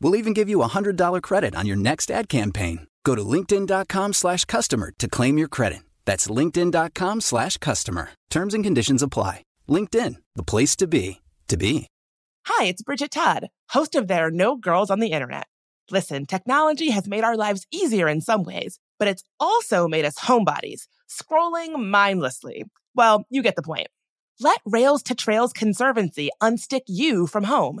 We'll even give you a $100 credit on your next ad campaign. Go to linkedin.com slash customer to claim your credit. That's linkedin.com slash customer. Terms and conditions apply. LinkedIn, the place to be, to be. Hi, it's Bridget Todd, host of There Are No Girls on the Internet. Listen, technology has made our lives easier in some ways, but it's also made us homebodies, scrolling mindlessly. Well, you get the point. Let Rails to Trails Conservancy unstick you from home.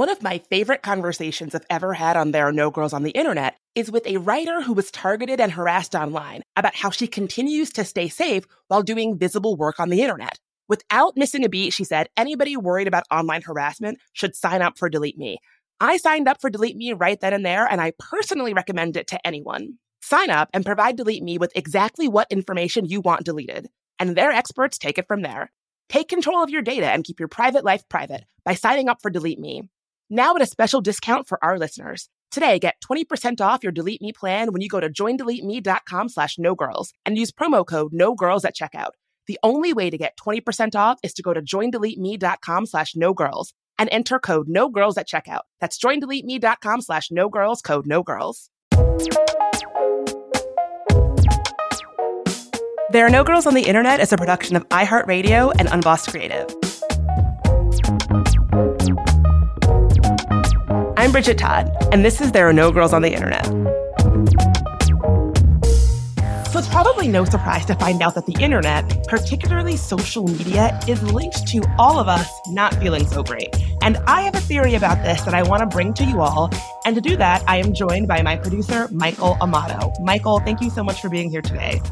One of my favorite conversations I've ever had on There Are No Girls on the Internet is with a writer who was targeted and harassed online about how she continues to stay safe while doing visible work on the internet. Without missing a beat, she said, anybody worried about online harassment should sign up for Delete Me. I signed up for Delete Me right then and there, and I personally recommend it to anyone. Sign up and provide Delete Me with exactly what information you want deleted, and their experts take it from there. Take control of your data and keep your private life private by signing up for Delete Me. Now at a special discount for our listeners. Today, get 20% off your Delete Me plan when you go to joindeleteme.com slash no girls and use promo code no girls at checkout. The only way to get 20% off is to go to joindeleteme.com slash no girls and enter code no girls at checkout. That's joindeleteme.com slash no girls, code no girls. There Are No Girls on the Internet is a production of iHeartRadio and Unbossed Creative. I'm Bridget Todd, and this is There Are No Girls on the Internet. So it's probably no surprise to find out that the internet, particularly social media, is linked to all of us not feeling so great. And I have a theory about this that I want to bring to you all. And to do that, I am joined by my producer, Michael Amato. Michael, thank you so much for being here today.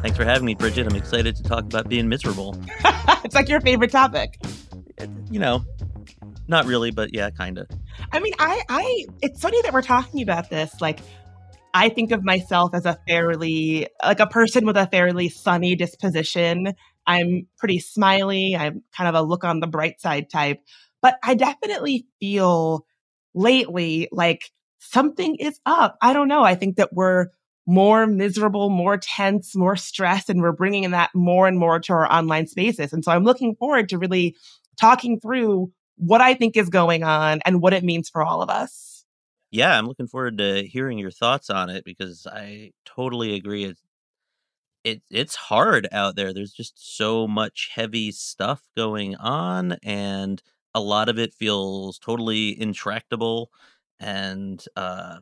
Thanks for having me, Bridget. I'm excited to talk about being miserable. it's like your favorite topic. You know, not really, but yeah, kind of. I mean, I, I, it's funny that we're talking about this. Like, I think of myself as a fairly, like a person with a fairly sunny disposition. I'm pretty smiley. I'm kind of a look on the bright side type. But I definitely feel lately like something is up. I don't know. I think that we're more miserable, more tense, more stressed, and we're bringing in that more and more to our online spaces. And so I'm looking forward to really talking through what I think is going on and what it means for all of us. Yeah, I'm looking forward to hearing your thoughts on it because I totally agree. It's it, it's hard out there. There's just so much heavy stuff going on, and a lot of it feels totally intractable. And uh,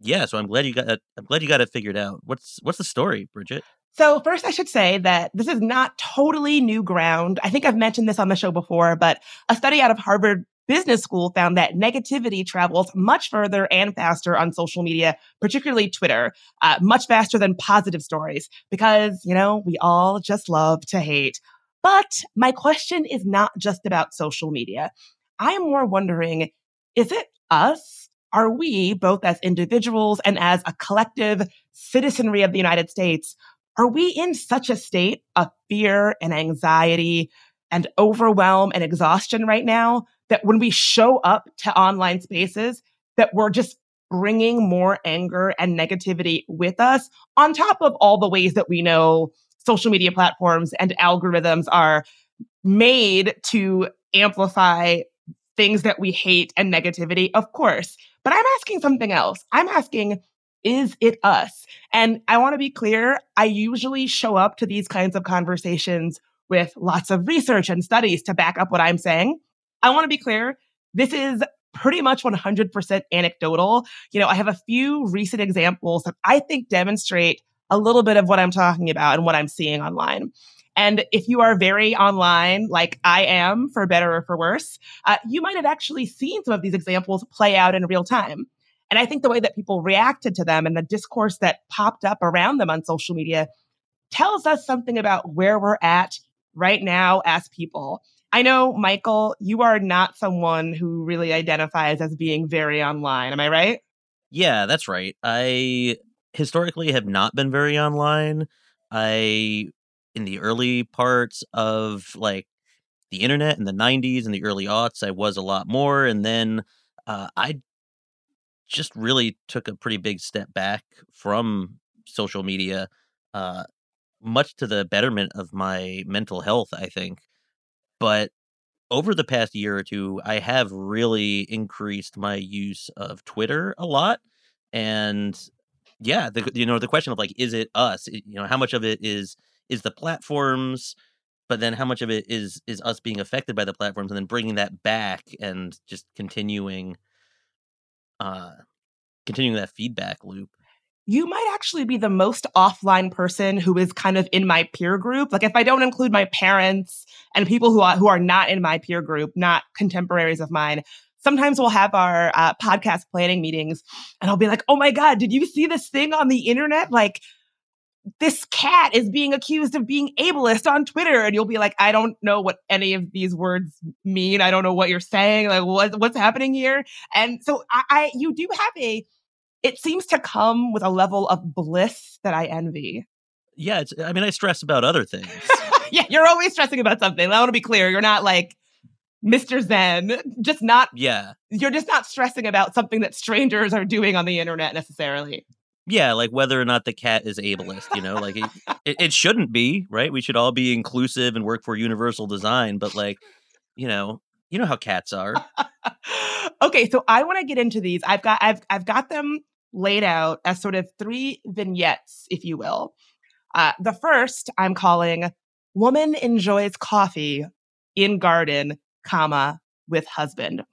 yeah, so I'm glad you got I'm glad you got it figured out. What's what's the story, Bridget? So, first, I should say that this is not totally new ground. I think I've mentioned this on the show before, but a study out of Harvard Business School found that negativity travels much further and faster on social media, particularly Twitter, uh, much faster than positive stories, because, you know, we all just love to hate. But my question is not just about social media. I am more wondering is it us? Are we, both as individuals and as a collective citizenry of the United States, are we in such a state of fear and anxiety and overwhelm and exhaustion right now that when we show up to online spaces, that we're just bringing more anger and negativity with us on top of all the ways that we know social media platforms and algorithms are made to amplify things that we hate and negativity, of course. But I'm asking something else. I'm asking, is it us? And I want to be clear. I usually show up to these kinds of conversations with lots of research and studies to back up what I'm saying. I want to be clear. This is pretty much 100% anecdotal. You know, I have a few recent examples that I think demonstrate a little bit of what I'm talking about and what I'm seeing online. And if you are very online, like I am, for better or for worse, uh, you might have actually seen some of these examples play out in real time. And I think the way that people reacted to them and the discourse that popped up around them on social media tells us something about where we're at right now as people. I know, Michael, you are not someone who really identifies as being very online. Am I right? Yeah, that's right. I historically have not been very online. I, in the early parts of like the internet in the 90s and the early aughts, I was a lot more. And then uh, I just really took a pretty big step back from social media, uh, much to the betterment of my mental health, I think. But over the past year or two, I have really increased my use of Twitter a lot. And yeah, the, you know, the question of like, is it us? You know, how much of it is is the platforms, but then how much of it is is us being affected by the platforms, and then bringing that back and just continuing, uh, continuing that feedback loop you might actually be the most offline person who is kind of in my peer group. Like if I don't include my parents and people who are, who are not in my peer group, not contemporaries of mine, sometimes we'll have our uh, podcast planning meetings and I'll be like, Oh my God, did you see this thing on the internet? Like this cat is being accused of being ableist on Twitter. And you'll be like, I don't know what any of these words mean. I don't know what you're saying. Like what, what's happening here? And so I, I you do have a, it seems to come with a level of bliss that I envy. Yeah, it's, I mean, I stress about other things. yeah, you're always stressing about something. I want to be clear. You're not like Mr. Zen, just not. Yeah. You're just not stressing about something that strangers are doing on the internet necessarily. Yeah, like whether or not the cat is ableist, you know, like it, it, it shouldn't be, right? We should all be inclusive and work for universal design, but like, you know, you know how cats are. okay, so I want to get into these. I've got I've I've got them laid out as sort of three vignettes, if you will. Uh, the first I'm calling "Woman enjoys coffee in garden, comma with husband."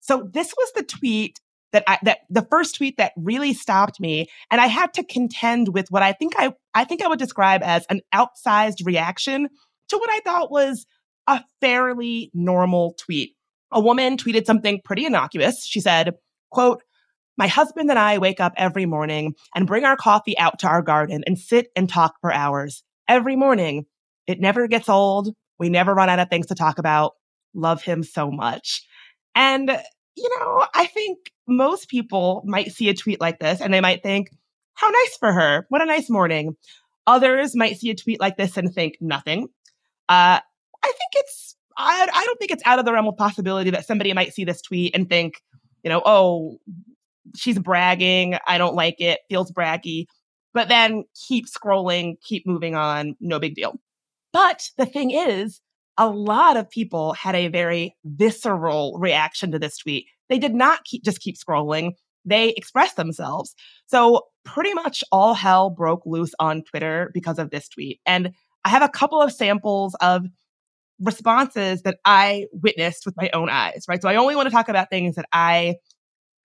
So this was the tweet that I that the first tweet that really stopped me, and I had to contend with what I think I I think I would describe as an outsized reaction to what I thought was a fairly normal tweet. A woman tweeted something pretty innocuous. She said, quote, my husband and I wake up every morning and bring our coffee out to our garden and sit and talk for hours. Every morning. It never gets old. We never run out of things to talk about. Love him so much. And, you know, I think most people might see a tweet like this and they might think, how nice for her. What a nice morning. Others might see a tweet like this and think nothing. Uh, I think it's, I, I don't think it's out of the realm of possibility that somebody might see this tweet and think, you know, oh, she's bragging. I don't like it. Feels braggy. But then keep scrolling, keep moving on. No big deal. But the thing is, a lot of people had a very visceral reaction to this tweet. They did not keep, just keep scrolling. They expressed themselves. So pretty much all hell broke loose on Twitter because of this tweet. And I have a couple of samples of responses that I witnessed with my own eyes, right? So I only want to talk about things that I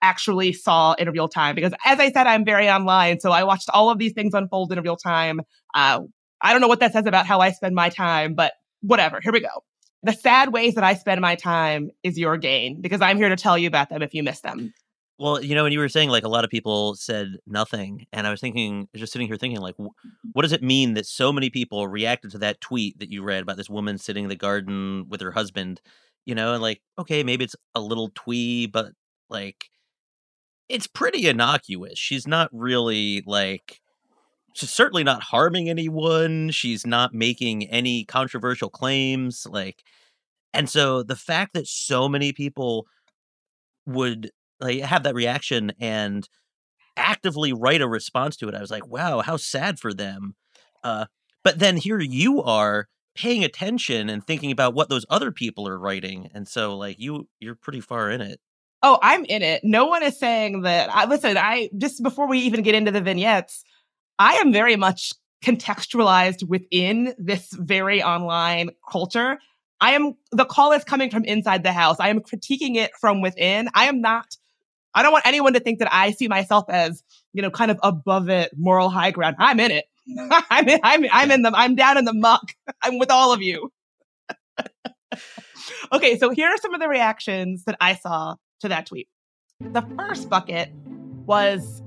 actually saw in real time because as I said, I'm very online. So I watched all of these things unfold in real time. Uh, I don't know what that says about how I spend my time, but whatever. Here we go. The sad ways that I spend my time is your gain because I'm here to tell you about them if you miss them. Well, you know, when you were saying like a lot of people said nothing, and I was thinking, just sitting here thinking, like, what does it mean that so many people reacted to that tweet that you read about this woman sitting in the garden with her husband? You know, and like, okay, maybe it's a little twee, but like it's pretty innocuous. She's not really like she's certainly not harming anyone. She's not making any controversial claims like and so the fact that so many people would like have that reaction and actively write a response to it, I was like, wow, how sad for them. Uh, but then here you are paying attention and thinking about what those other people are writing, and so like you, you're pretty far in it. Oh, I'm in it. No one is saying that. I listen. I just before we even get into the vignettes, I am very much contextualized within this very online culture. I am the call is coming from inside the house. I am critiquing it from within. I am not I don't want anyone to think that I see myself as, you know, kind of above it, moral high ground. I'm in it. I'm in, I'm I'm in the I'm down in the muck. I'm with all of you. okay, so here are some of the reactions that I saw to that tweet. The first bucket was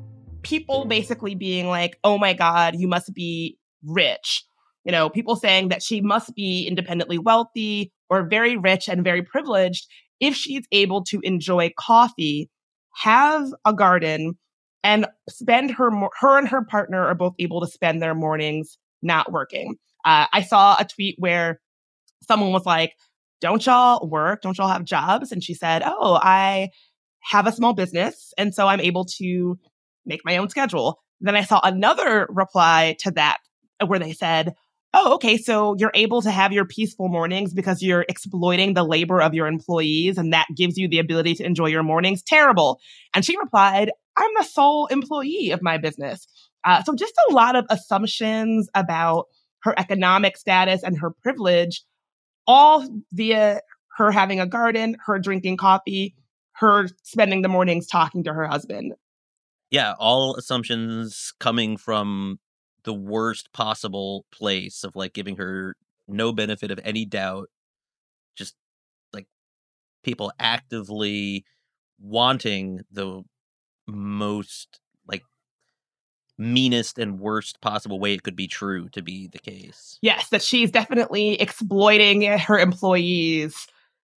people basically being like, "Oh my god, you must be rich." you know, people saying that she must be independently wealthy or very rich and very privileged if she's able to enjoy coffee, have a garden, and spend her her and her partner are both able to spend their mornings not working. Uh, I saw a tweet where someone was like, "Don't y'all work? Don't y'all have jobs?" And she said, "Oh, I have a small business, and so I'm able to make my own schedule." Then I saw another reply to that where they said, oh, okay, so you're able to have your peaceful mornings because you're exploiting the labor of your employees and that gives you the ability to enjoy your mornings. Terrible. And she replied, I'm the sole employee of my business. Uh, so just a lot of assumptions about her economic status and her privilege, all via her having a garden, her drinking coffee, her spending the mornings talking to her husband. Yeah, all assumptions coming from the worst possible place of like giving her no benefit of any doubt just like people actively wanting the most like meanest and worst possible way it could be true to be the case. Yes, that she's definitely exploiting her employees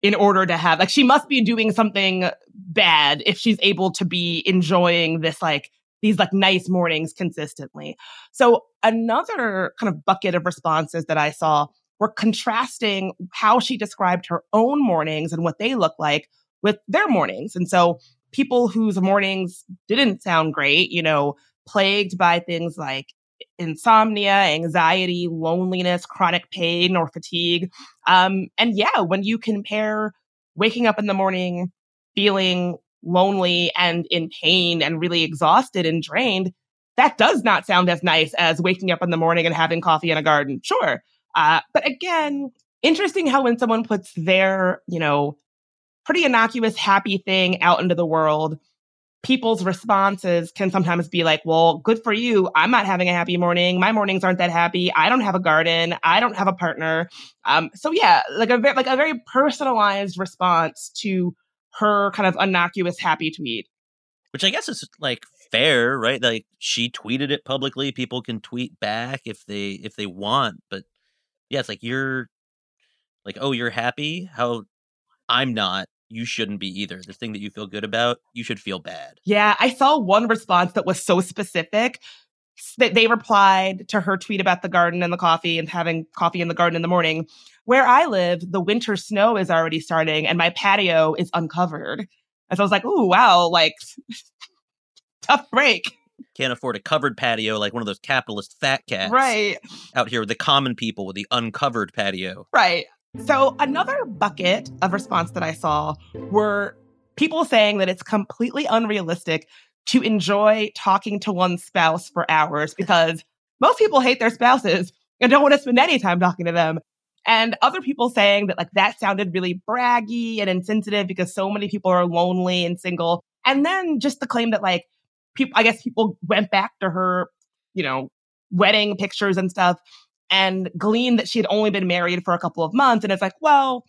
in order to have like she must be doing something bad if she's able to be enjoying this like these like nice mornings consistently. So another kind of bucket of responses that I saw were contrasting how she described her own mornings and what they look like with their mornings. And so people whose mornings didn't sound great, you know, plagued by things like insomnia, anxiety, loneliness, chronic pain, or fatigue. Um, and yeah, when you compare waking up in the morning feeling lonely and in pain and really exhausted and drained, that does not sound as nice as waking up in the morning and having coffee in a garden. Sure. Uh, but again, interesting how when someone puts their, you know, pretty innocuous, happy thing out into the world, people's responses can sometimes be like, well, good for you. I'm not having a happy morning. My mornings aren't that happy. I don't have a garden. I don't have a partner. Um, so yeah, like a, very, like a very personalized response to her kind of innocuous happy tweet. Which I guess is like fair, right? Like she tweeted it publicly. People can tweet back if they if they want, but yeah, it's like you're like, oh, you're happy? How I'm not. You shouldn't be either. The thing that you feel good about, you should feel bad. Yeah, I saw one response that was so specific that they replied to her tweet about the garden and the coffee and having coffee in the garden in the morning. Where I live, the winter snow is already starting and my patio is uncovered. And so I was like, ooh, wow, like tough break. Can't afford a covered patio like one of those capitalist fat cats. Right. Out here with the common people with the uncovered patio. Right. So another bucket of response that I saw were people saying that it's completely unrealistic to enjoy talking to one's spouse for hours because most people hate their spouses and don't want to spend any time talking to them. And other people saying that like that sounded really braggy and insensitive because so many people are lonely and single. And then just the claim that like people, I guess people went back to her, you know, wedding pictures and stuff and gleaned that she had only been married for a couple of months. And it's like, well,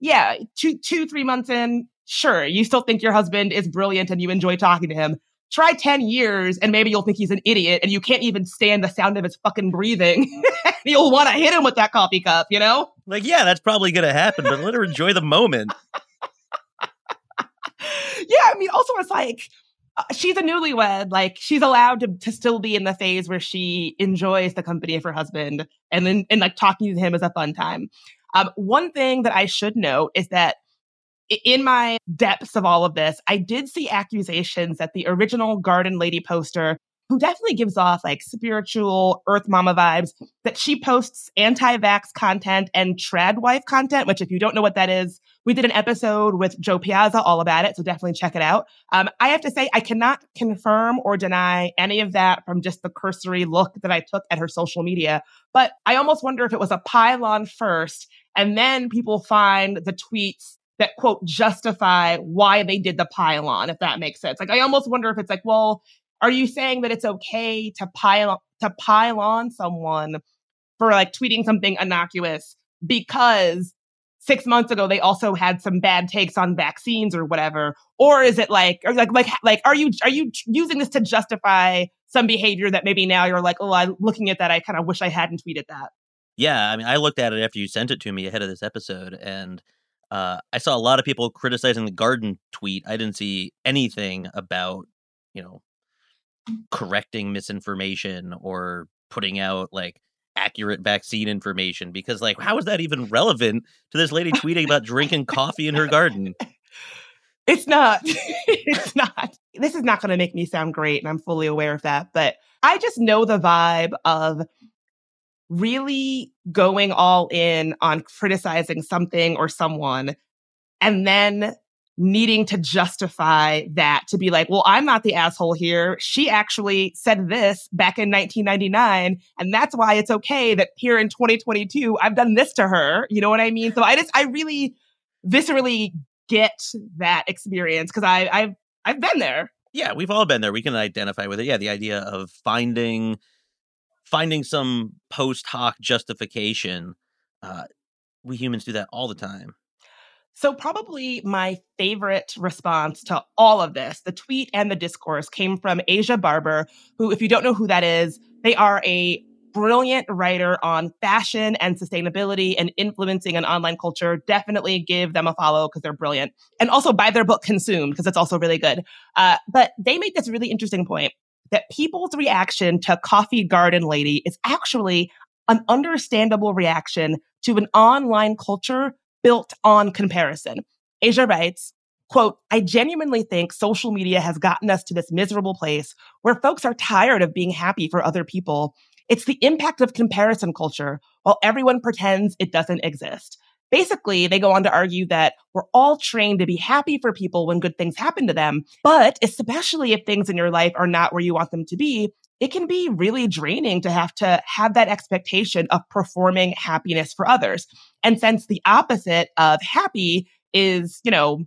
yeah, two, two, three months in, sure, you still think your husband is brilliant and you enjoy talking to him. Try 10 years and maybe you'll think he's an idiot and you can't even stand the sound of his fucking breathing. you'll want to hit him with that coffee cup, you know? Like, yeah, that's probably going to happen, but let her enjoy the moment. yeah, I mean, also it's like she's a newlywed. Like she's allowed to, to still be in the phase where she enjoys the company of her husband and then and like talking to him is a fun time. Um, one thing that I should note is that in my depths of all of this, I did see accusations that the original Garden Lady poster who definitely gives off like spiritual Earth Mama vibes, that she posts anti vax content and trad wife content, which, if you don't know what that is, we did an episode with Jo Piazza all about it. So definitely check it out. Um, I have to say, I cannot confirm or deny any of that from just the cursory look that I took at her social media. But I almost wonder if it was a pylon first, and then people find the tweets that quote justify why they did the pylon, if that makes sense. Like I almost wonder if it's like, well, are you saying that it's okay to pile to pile on someone for like tweeting something innocuous because six months ago they also had some bad takes on vaccines or whatever? Or is it like or like like like are you are you using this to justify some behavior that maybe now you're like oh i'm looking at that i kind of wish i hadn't tweeted that. Yeah i mean i looked at it after you sent it to me ahead of this episode and uh, i saw a lot of people criticizing the garden tweet. I didn't see anything about you know correcting misinformation or putting out like accurate vaccine information because like how is that even relevant to this lady tweeting about drinking coffee in her garden? It's not. It's not. This is not going to make me sound great and i'm fully aware of that but i just know the vibe of really going all in on criticizing something or someone and then needing to justify that to be like, well, I'm not the asshole here. She actually said this back in 1999. And that's why it's okay that here in 2022, I've done this to her. You know what I mean? So I just, I really viscerally get that experience because I, I've, I've been there. Yeah, we've all been there. We can identify with it. Yeah, the idea of finding, finding some post hoc justification. Uh, we humans do that all the time. So, probably my favorite response to all of this, the tweet and the discourse, came from Aja Barber, who, if you don't know who that is, they are a brilliant writer on fashion and sustainability and influencing an online culture. Definitely give them a follow because they're brilliant. And also buy their book Consumed because it's also really good. Uh, but they make this really interesting point that people's reaction to Coffee Garden Lady is actually an understandable reaction to an online culture built on comparison. Aja writes, quote, I genuinely think social media has gotten us to this miserable place where folks are tired of being happy for other people. It's the impact of comparison culture while everyone pretends it doesn't exist. Basically, they go on to argue that we're all trained to be happy for people when good things happen to them. But especially if things in your life are not where you want them to be, it can be really draining to have to have that expectation of performing happiness for others. And since the opposite of happy is, you know,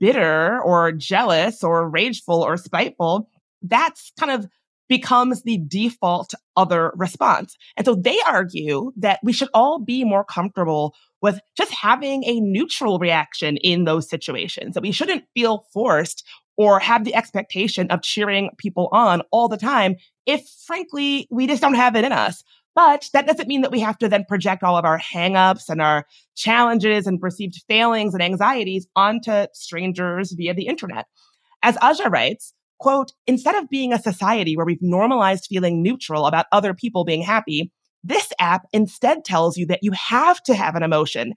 bitter or jealous or rageful or spiteful, that's kind of becomes the default other response. And so they argue that we should all be more comfortable with just having a neutral reaction in those situations, that we shouldn't feel forced or have the expectation of cheering people on all the time if frankly we just don't have it in us. But that doesn't mean that we have to then project all of our hangups and our challenges and perceived failings and anxieties onto strangers via the internet. As Aja writes, quote, instead of being a society where we've normalized feeling neutral about other people being happy, this app instead tells you that you have to have an emotion.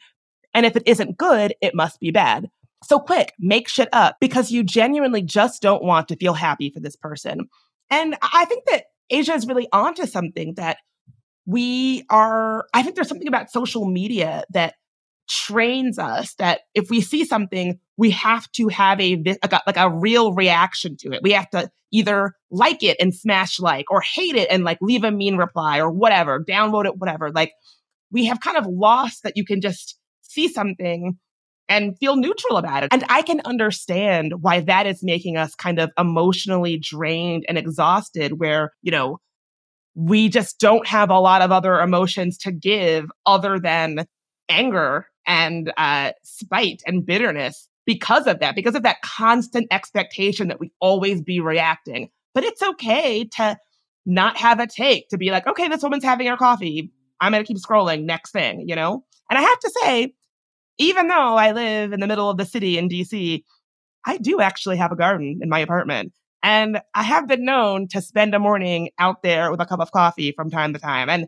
And if it isn't good, it must be bad. So quick, make shit up because you genuinely just don't want to feel happy for this person. And I think that Aja is really onto something that we are, I think there's something about social media that trains us that if we see something, we have to have a, like a, like a real reaction to it. We have to either like it and smash like or hate it and like leave a mean reply or whatever, download it, whatever. Like we have kind of lost that you can just see something and feel neutral about it. And I can understand why that is making us kind of emotionally drained and exhausted, where, you know, we just don't have a lot of other emotions to give other than anger and uh, spite and bitterness because of that, because of that constant expectation that we always be reacting. But it's okay to not have a take, to be like, okay, this woman's having her coffee. I'm going to keep scrolling. Next thing, you know? And I have to say, even though I live in the middle of the city in DC, I do actually have a garden in my apartment. And I have been known to spend a morning out there with a cup of coffee from time to time. And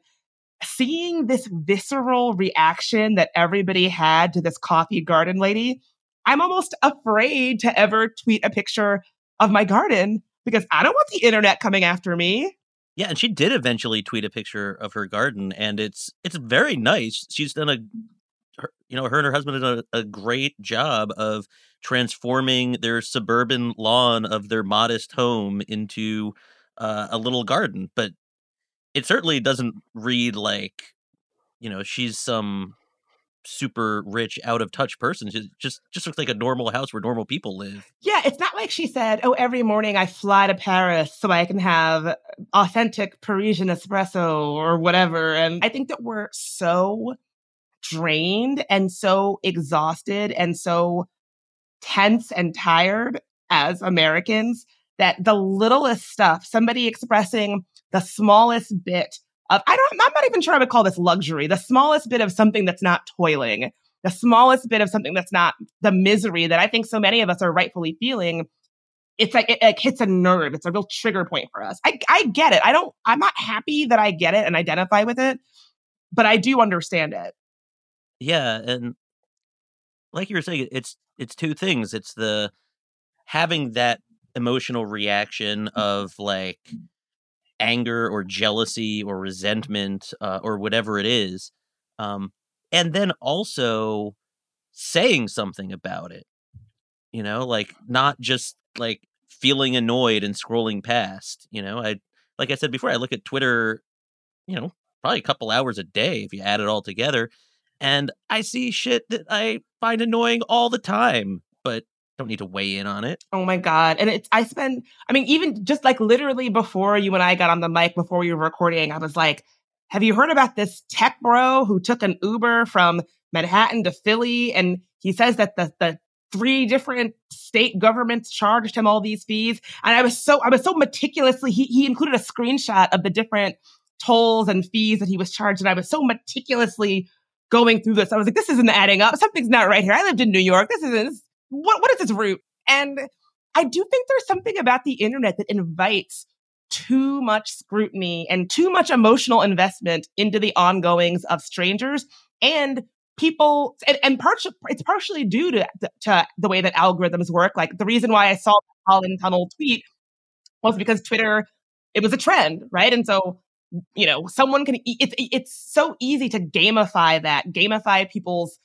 seeing this visceral reaction that everybody had to this coffee garden lady, I'm almost afraid to ever tweet a picture of my garden because I don't want the internet coming after me. Yeah, and she did eventually tweet a picture of her garden, and it's it's very nice. She's done a, you know, her and her husband done a, a great job of transforming their suburban lawn of their modest home into uh, a little garden. But it certainly doesn't read like, you know, she's some super rich out of touch person it just just looks like a normal house where normal people live yeah it's not like she said oh every morning i fly to paris so i can have authentic parisian espresso or whatever and i think that we're so drained and so exhausted and so tense and tired as americans that the littlest stuff somebody expressing the smallest bit of I don't I'm not even sure I would call this luxury. The smallest bit of something that's not toiling, the smallest bit of something that's not the misery that I think so many of us are rightfully feeling. It's like it, it hits a nerve. It's a real trigger point for us. I I get it. I don't I'm not happy that I get it and identify with it, but I do understand it. Yeah, and like you were saying, it's it's two things. It's the having that emotional reaction of like anger or jealousy or resentment uh, or whatever it is um, and then also saying something about it you know like not just like feeling annoyed and scrolling past you know i like i said before i look at twitter you know probably a couple hours a day if you add it all together and i see shit that i find annoying all the time but don't need to weigh in on it. Oh my God. And it's, I spend, I mean, even just like literally before you and I got on the mic, before we were recording, I was like, have you heard about this tech bro who took an Uber from Manhattan to Philly? And he says that the, the three different state governments charged him all these fees. And I was so, I was so meticulously, he, he included a screenshot of the different tolls and fees that he was charged. And I was so meticulously going through this. I was like, this isn't adding up. Something's not right here. I lived in New York. This isn't, what what is this route? And I do think there's something about the internet that invites too much scrutiny and too much emotional investment into the ongoings of strangers and people and, and it's partially due to, to the way that algorithms work like the reason why i saw the Holland tunnel tweet was because twitter it was a trend right and so you know someone can it's it's so easy to gamify that gamify people's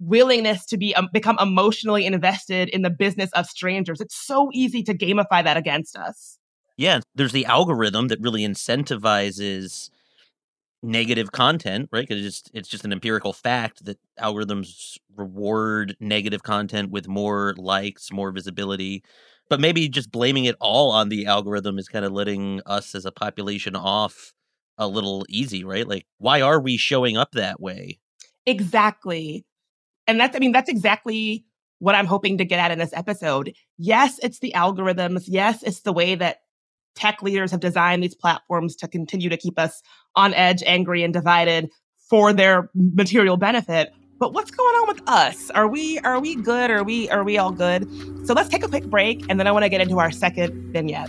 willingness to be um, become emotionally invested in the business of strangers. It's so easy to gamify that against us. Yeah, there's the algorithm that really incentivizes negative content, right? Because it's just, it's just an empirical fact that algorithms reward negative content with more likes, more visibility. But maybe just blaming it all on the algorithm is kind of letting us as a population off a little easy, right? Like, why are we showing up that way? Exactly. And that's, I mean, that's exactly what I'm hoping to get at in this episode. Yes, it's the algorithms. Yes, it's the way that tech leaders have designed these platforms to continue to keep us on edge, angry, and divided for their material benefit. But what's going on with us? Are we are we good? Are we are we all good? So let's take a quick break and then I want to get into our second vignette.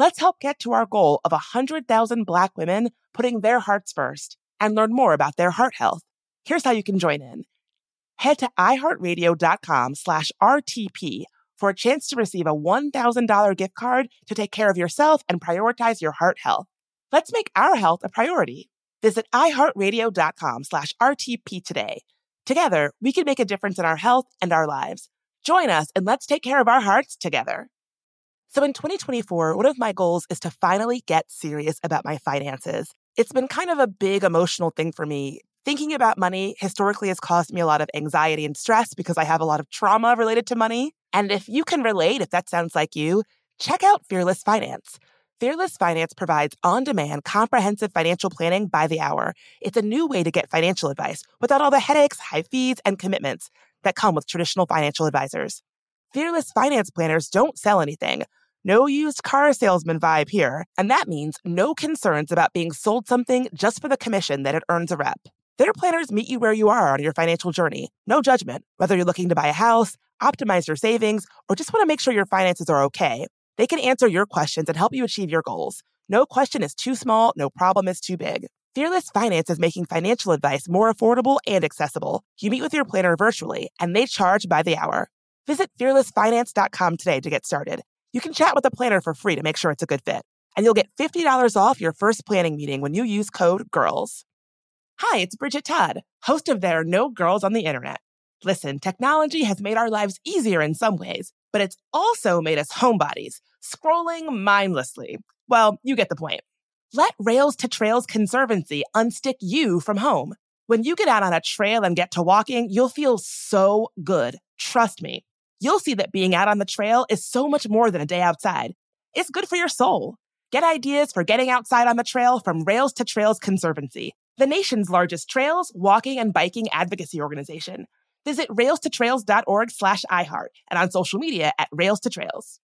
Let's help get to our goal of 100,000 Black women putting their hearts first and learn more about their heart health. Here's how you can join in. Head to iheartradio.com slash RTP for a chance to receive a $1,000 gift card to take care of yourself and prioritize your heart health. Let's make our health a priority. Visit iheartradio.com slash RTP today. Together, we can make a difference in our health and our lives. Join us and let's take care of our hearts together. So in 2024, one of my goals is to finally get serious about my finances. It's been kind of a big emotional thing for me Thinking about money historically has caused me a lot of anxiety and stress because I have a lot of trauma related to money. And if you can relate, if that sounds like you, check out Fearless Finance. Fearless Finance provides on demand, comprehensive financial planning by the hour. It's a new way to get financial advice without all the headaches, high fees, and commitments that come with traditional financial advisors. Fearless Finance planners don't sell anything. No used car salesman vibe here. And that means no concerns about being sold something just for the commission that it earns a rep. Their planners meet you where you are on your financial journey. No judgment. Whether you're looking to buy a house, optimize your savings, or just want to make sure your finances are okay, they can answer your questions and help you achieve your goals. No question is too small, no problem is too big. Fearless Finance is making financial advice more affordable and accessible. You meet with your planner virtually, and they charge by the hour. Visit fearlessfinance.com today to get started. You can chat with a planner for free to make sure it's a good fit. And you'll get $50 off your first planning meeting when you use code GIRLS. Hi, it's Bridget Todd, host of There Are No Girls on the Internet. Listen, technology has made our lives easier in some ways, but it's also made us homebodies, scrolling mindlessly. Well, you get the point. Let Rails to Trails Conservancy unstick you from home. When you get out on a trail and get to walking, you'll feel so good. Trust me. You'll see that being out on the trail is so much more than a day outside. It's good for your soul. Get ideas for getting outside on the trail from Rails to Trails Conservancy the nation's largest trails, walking, and biking advocacy organization. Visit railstotrails.org slash iHeart and on social media at Rails to Trails.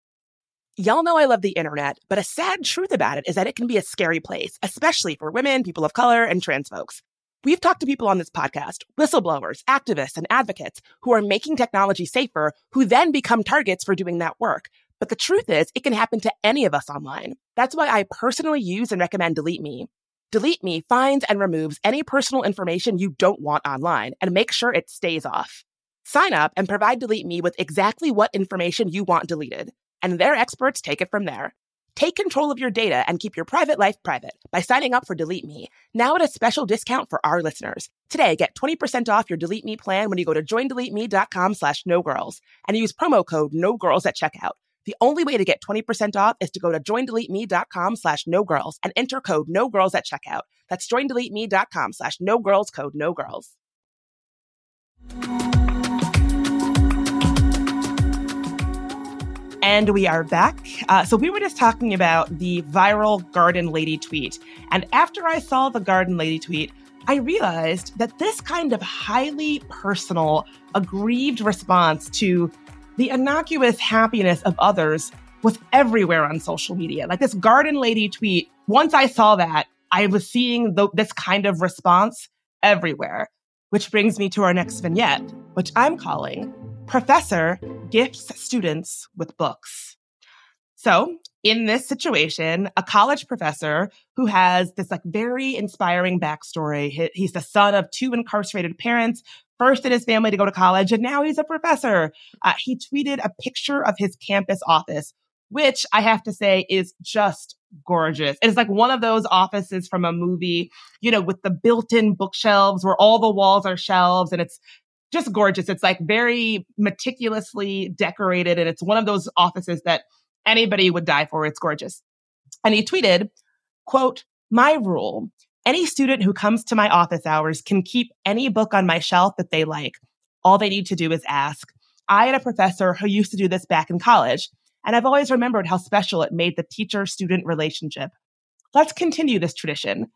Y'all know I love the internet, but a sad truth about it is that it can be a scary place, especially for women, people of color, and trans folks. We've talked to people on this podcast, whistleblowers, activists, and advocates who are making technology safer, who then become targets for doing that work. But the truth is, it can happen to any of us online. That's why I personally use and recommend Delete Me. Delete Me finds and removes any personal information you don't want online and make sure it stays off. Sign up and provide Delete Me with exactly what information you want deleted, and their experts take it from there. Take control of your data and keep your private life private by signing up for Delete Me, now at a special discount for our listeners. Today, get 20% off your Delete Me plan when you go to joindeleteme.com slash no girls and use promo code no girls at checkout. The only way to get 20% off is to go to joindeleteme.com slash no girls and enter code no girls at checkout. That's joindeleteme.com slash no girls code no And we are back. Uh, so we were just talking about the viral Garden Lady tweet. And after I saw the Garden Lady tweet, I realized that this kind of highly personal, aggrieved response to the innocuous happiness of others was everywhere on social media. Like this garden lady tweet, once I saw that, I was seeing the, this kind of response everywhere, which brings me to our next vignette, which I'm calling Professor Gifts Students with Books. So, in this situation, a college professor who has this like very inspiring backstory. He's the son of two incarcerated parents first in his family to go to college, and now he's a professor. Uh, he tweeted a picture of his campus office, which I have to say is just gorgeous. It's like one of those offices from a movie, you know, with the built in bookshelves where all the walls are shelves and it's just gorgeous. It's like very meticulously decorated, and it's one of those offices that anybody would die for. It's gorgeous. And he tweeted, quote, my rule any student who comes to my office hours can keep any book on my shelf that they like. All they need to do is ask. I had a professor who used to do this back in college, and I've always remembered how special it made the teacher student relationship. Let's continue this tradition.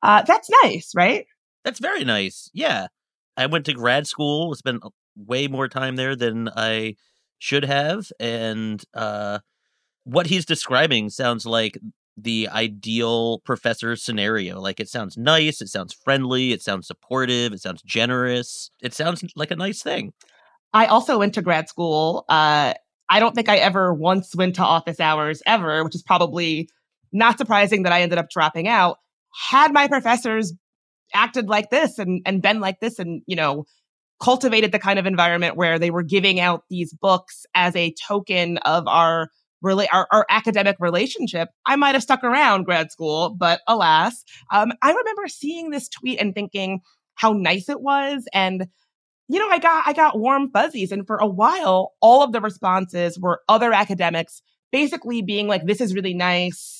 Uh, that's nice, right? That's very nice. Yeah. I went to grad school, spent way more time there than I should have. And uh, what he's describing sounds like the ideal professor scenario. Like it sounds nice, it sounds friendly, it sounds supportive, it sounds generous. It sounds like a nice thing. I also went to grad school. Uh, I don't think I ever once went to office hours ever, which is probably not surprising that I ended up dropping out. Had my professors acted like this and, and been like this and, you know, cultivated the kind of environment where they were giving out these books as a token of our really our, our academic relationship, I might have stuck around grad school, but alas, um, I remember seeing this tweet and thinking how nice it was. And, you know, I got, I got warm fuzzies. And for a while, all of the responses were other academics basically being like, this is really nice.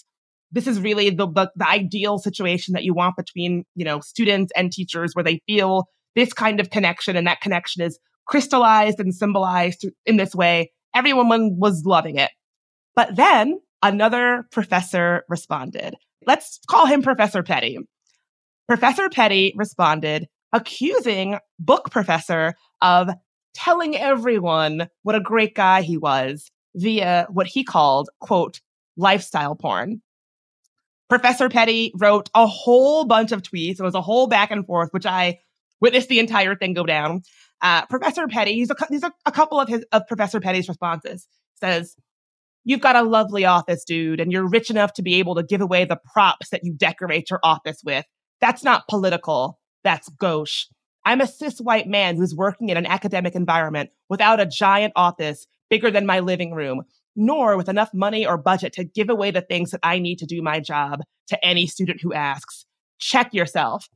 This is really the, the, the ideal situation that you want between, you know, students and teachers where they feel this kind of connection and that connection is crystallized and symbolized in this way. Everyone was loving it. But then another professor responded. Let's call him Professor Petty. Professor Petty responded, accusing Book Professor of telling everyone what a great guy he was via what he called, quote, lifestyle porn. Professor Petty wrote a whole bunch of tweets. It was a whole back and forth, which I witnessed the entire thing go down. Uh, Professor Petty, he's a, he's a, a couple of his of Professor Petty's responses. Says, "You've got a lovely office, dude, and you're rich enough to be able to give away the props that you decorate your office with. That's not political. That's gauche. I'm a cis white man who's working in an academic environment without a giant office bigger than my living room, nor with enough money or budget to give away the things that I need to do my job to any student who asks. Check yourself.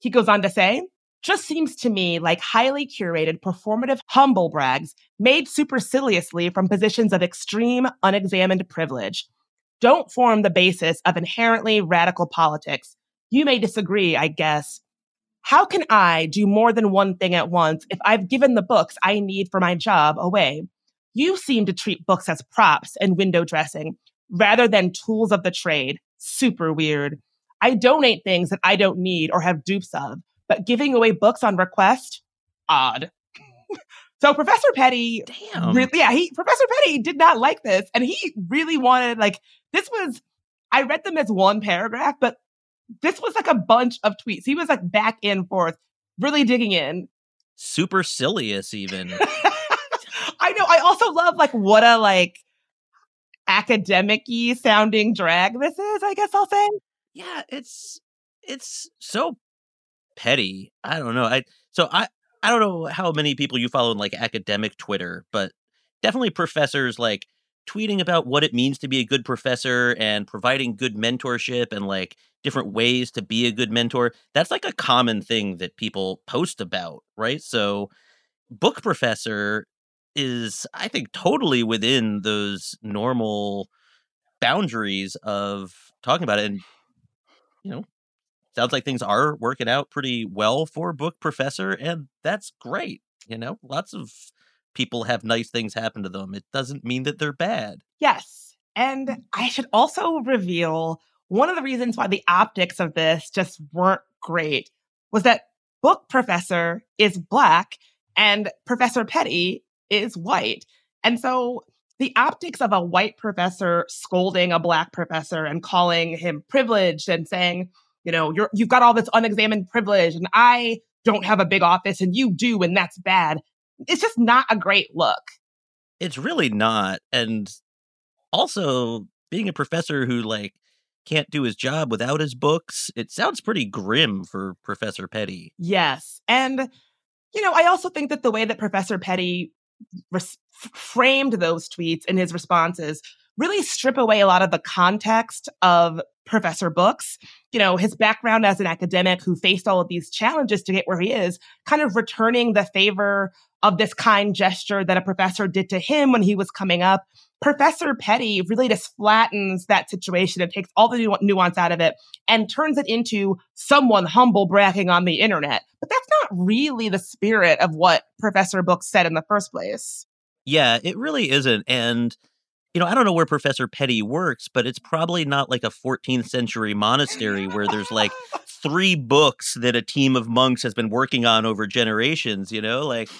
He goes on to say, just seems to me like highly curated performative humble brags made superciliously from positions of extreme unexamined privilege. Don't form the basis of inherently radical politics. You may disagree, I guess. How can I do more than one thing at once if I've given the books I need for my job away? You seem to treat books as props and window dressing rather than tools of the trade. Super weird. I donate things that I don't need or have dupes of, but giving away books on request, odd. so Professor Petty, Damn. Really, yeah, he Professor Petty did not like this, and he really wanted like this was. I read them as one paragraph, but this was like a bunch of tweets. He was like back and forth, really digging in. Supercilious, even. I also love like what a like academic sounding drag this is, I guess I'll say. Yeah, it's it's so petty. I don't know. I so I I don't know how many people you follow in like academic Twitter, but definitely professors like tweeting about what it means to be a good professor and providing good mentorship and like different ways to be a good mentor. That's like a common thing that people post about, right? So book professor is I think totally within those normal boundaries of talking about it and you know sounds like things are working out pretty well for book professor and that's great you know? Lots of people have nice things happen to them. It doesn't mean that they're bad. Yes and mm. i should also reveal one of the reasons why the optics of this just weren't great was that book professor is black and professor petty is white. And so the optics of a white professor scolding a black professor and calling him privileged and saying, you know, you're, you've got all this unexamined privilege and I don't have a big office and you do, and that's bad. It's just not a great look. It's really not. And also being a professor who like can't do his job without his books, it sounds pretty grim for Professor Petty. Yes. And, you know, I also think that the way that Professor Petty res- framed those tweets in his responses really strip away a lot of the context of Professor Books. You know, his background as an academic who faced all of these challenges to get where he is, kind of returning the favor of this kind gesture that a professor did to him when he was coming up. Professor Petty really just flattens that situation and takes all the nu- nuance out of it and turns it into someone humble bragging on the internet. But that's not really the spirit of what Professor Books said in the first place. Yeah, it really isn't. And you know, I don't know where Professor Petty works, but it's probably not like a 14th century monastery where there's like three books that a team of monks has been working on over generations, you know? Like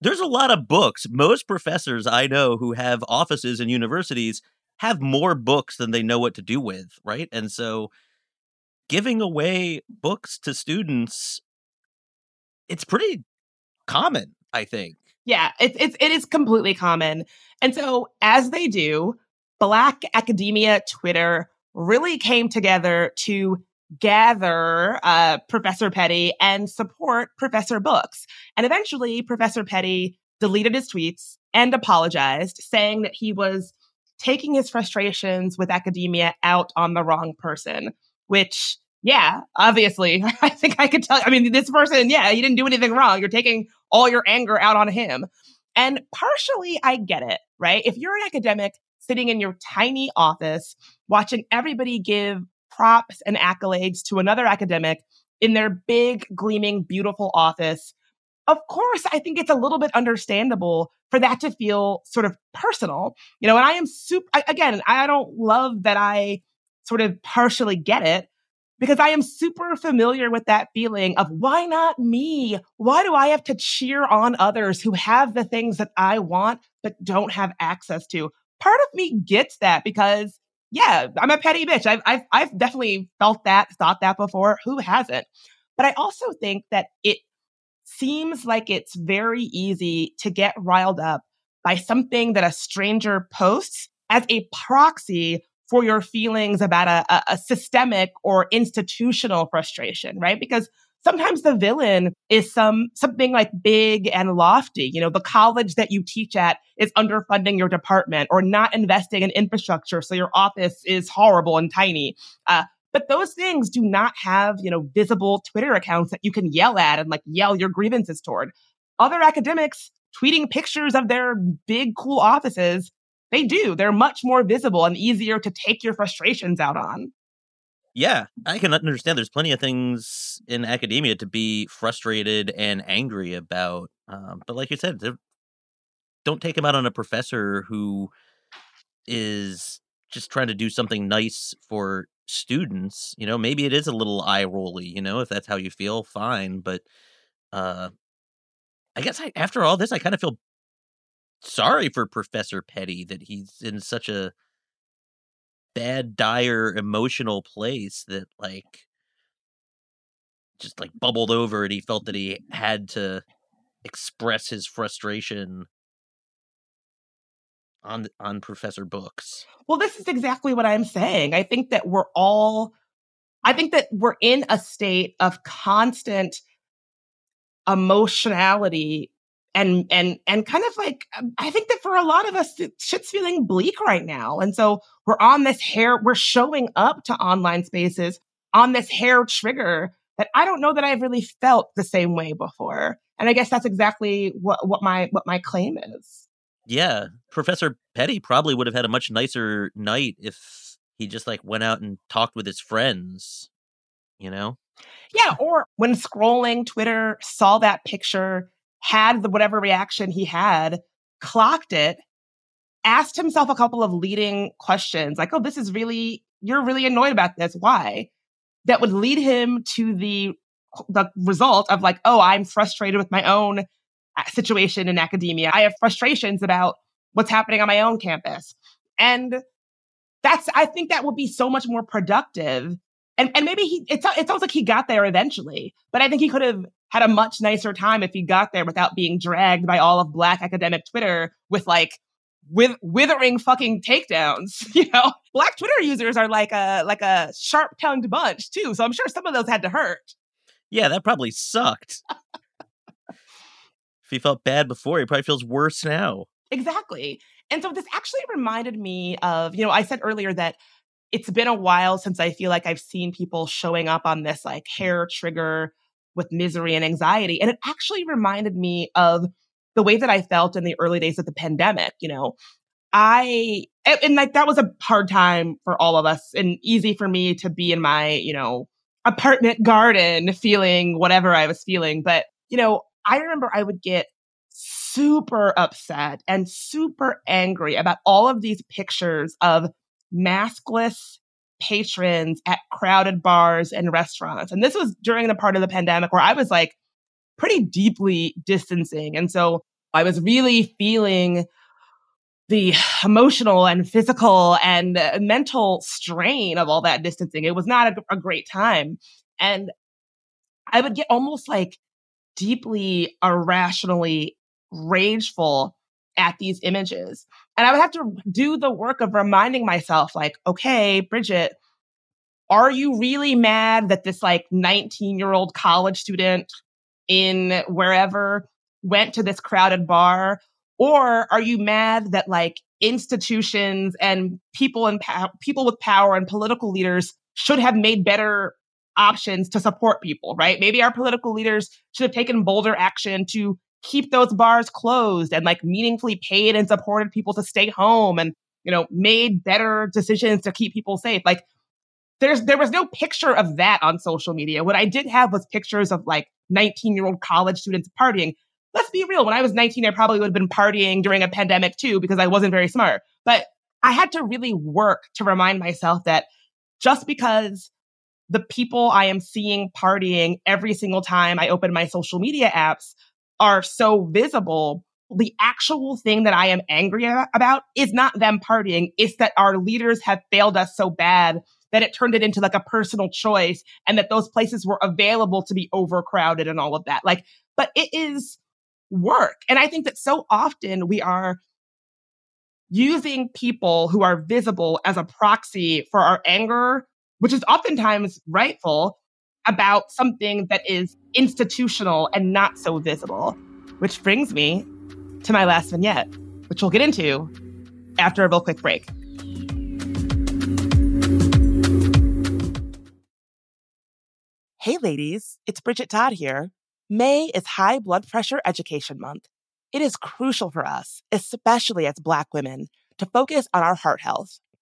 there's a lot of books. Most professors I know who have offices in universities have more books than they know what to do with, right? And so giving away books to students it's pretty common, I think. Yeah, it's it's it is completely common. And so as they do, Black academia Twitter really came together to gather uh, Professor Petty and support Professor Books. And eventually, Professor Petty deleted his tweets and apologized, saying that he was taking his frustrations with academia out on the wrong person, which yeah, obviously, I think I could tell. I mean, this person, yeah, you didn't do anything wrong. You're taking all your anger out on him. And partially, I get it, right? If you're an academic sitting in your tiny office, watching everybody give props and accolades to another academic in their big, gleaming, beautiful office. Of course, I think it's a little bit understandable for that to feel sort of personal. You know, and I am super, I, again, I don't love that I sort of partially get it because I am super familiar with that feeling of why not me? Why do I have to cheer on others who have the things that I want but don't have access to? Part of me gets that because yeah, I'm a petty bitch. I've, I've, I've definitely felt that, thought that before. Who hasn't? But I also think that it seems like it's very easy to get riled up by something that a stranger posts as a proxy for your feelings about a, a, systemic or institutional frustration, right? Because sometimes the villain is some something like big and lofty. You know, the college that you teach at is underfunding your department or not investing in infrastructure, so your office is horrible and tiny. Uh, but those things do not have, you know, visible Twitter accounts that you can yell at and like yell your grievances toward. Other academics tweeting pictures of their big, cool offices they do. They're much more visible and easier to take your frustrations out on. Yeah, I can understand there's plenty of things in academia to be frustrated and angry about. Um, but like you said, don't take them out on a professor who is just trying to do something nice for students. You know, maybe it is a little eye rolly, you know, if that's how you feel, fine. But uh I guess I, after all this, I kind of feel sorry for Professor Petty that he's in such a bad, dire, emotional place that like just like bubbled over and he felt that he had to express his frustration on on Professor Books. Well, this is exactly what I'm saying. I think that we're all I think that we're in a state of constant emotionality and and and kind of like um, I think that for a lot of us, shit's feeling bleak right now, and so we're on this hair. We're showing up to online spaces on this hair trigger that I don't know that I've really felt the same way before. And I guess that's exactly what what my what my claim is. Yeah, Professor Petty probably would have had a much nicer night if he just like went out and talked with his friends, you know? Yeah, or when scrolling Twitter, saw that picture had the whatever reaction he had, clocked it, asked himself a couple of leading questions like, oh, this is really, you're really annoyed about this. Why? That would lead him to the the result of like, oh, I'm frustrated with my own uh, situation in academia. I have frustrations about what's happening on my own campus. And that's, I think that will be so much more productive. And, and maybe he, it, it sounds like he got there eventually, but I think he could have had a much nicer time if he got there without being dragged by all of black academic Twitter with like with withering fucking takedowns. You know, black Twitter users are like a like a sharp tongued bunch too. So I'm sure some of those had to hurt. Yeah, that probably sucked. if he felt bad before, he probably feels worse now. Exactly. And so this actually reminded me of, you know, I said earlier that it's been a while since I feel like I've seen people showing up on this like hair trigger with misery and anxiety. And it actually reminded me of the way that I felt in the early days of the pandemic. You know, I, and, and like that was a hard time for all of us and easy for me to be in my, you know, apartment garden feeling whatever I was feeling. But, you know, I remember I would get super upset and super angry about all of these pictures of maskless patrons at crowded bars and restaurants. And this was during the part of the pandemic where I was like pretty deeply distancing. And so I was really feeling the emotional and physical and uh, mental strain of all that distancing. It was not a, a great time. And I would get almost like deeply irrationally rageful at these images. And I would have to do the work of reminding myself, like, okay, Bridget, are you really mad that this like 19 year old college student in wherever went to this crowded bar? Or are you mad that like institutions and people and po- people with power and political leaders should have made better options to support people, right? Maybe our political leaders should have taken bolder action to keep those bars closed and like meaningfully paid and supported people to stay home and you know, made better decisions to keep people safe. Like there's there was no picture of that on social media. What I did have was pictures of like 19 year old college students partying. Let's be real. When I was 19, I probably would have been partying during a pandemic too because I wasn't very smart. But I had to really work to remind myself that just because the people I am seeing partying every single time I open my social media apps are so visible, the actual thing that I am angry about is not them partying. It's that our leaders have failed us so bad that it turned it into like a personal choice and that those places were available to be overcrowded and all of that. Like, but it is work. And I think that so often we are using people who are visible as a proxy for our anger, which is oftentimes rightful about something that is institutional and not so visible. Which brings me to my last vignette, which we'll get into after a real quick break. Hey, ladies, it's Bridget Todd here. May is High Blood Pressure Education Month. It is crucial for us, especially as Black women, to focus on our heart health.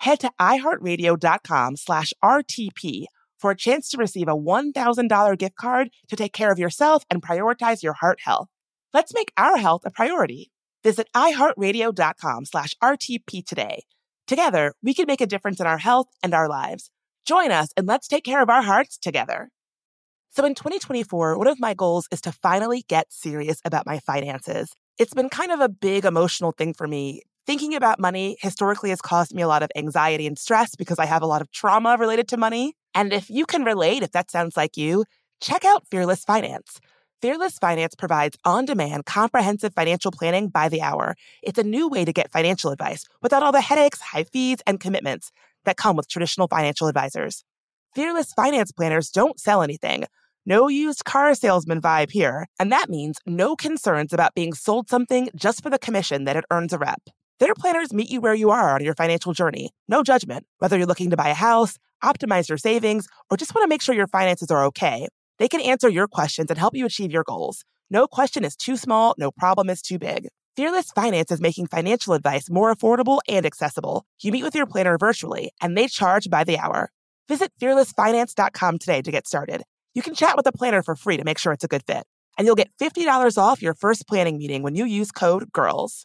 Head to iheartradio.com slash RTP for a chance to receive a $1,000 gift card to take care of yourself and prioritize your heart health. Let's make our health a priority. Visit iheartradio.com slash RTP today. Together, we can make a difference in our health and our lives. Join us and let's take care of our hearts together. So in 2024, one of my goals is to finally get serious about my finances. It's been kind of a big emotional thing for me. Thinking about money historically has caused me a lot of anxiety and stress because I have a lot of trauma related to money. And if you can relate, if that sounds like you, check out Fearless Finance. Fearless Finance provides on demand, comprehensive financial planning by the hour. It's a new way to get financial advice without all the headaches, high fees, and commitments that come with traditional financial advisors. Fearless Finance planners don't sell anything. No used car salesman vibe here, and that means no concerns about being sold something just for the commission that it earns a rep. Their planners meet you where you are on your financial journey. No judgment. Whether you're looking to buy a house, optimize your savings, or just want to make sure your finances are okay, they can answer your questions and help you achieve your goals. No question is too small, no problem is too big. Fearless Finance is making financial advice more affordable and accessible. You meet with your planner virtually, and they charge by the hour. Visit fearlessfinance.com today to get started. You can chat with a planner for free to make sure it's a good fit. And you'll get $50 off your first planning meeting when you use code GIRLS.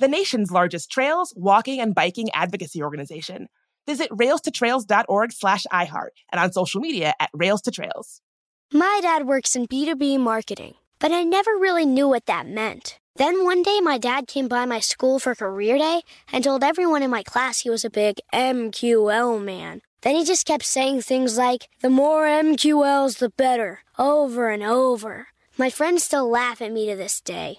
the nation's largest trails, walking, and biking advocacy organization. Visit railstotrails.org slash iHeart and on social media at Rails to Trails. My dad works in B2B marketing, but I never really knew what that meant. Then one day my dad came by my school for career day and told everyone in my class he was a big MQL man. Then he just kept saying things like, the more MQLs, the better, over and over. My friends still laugh at me to this day.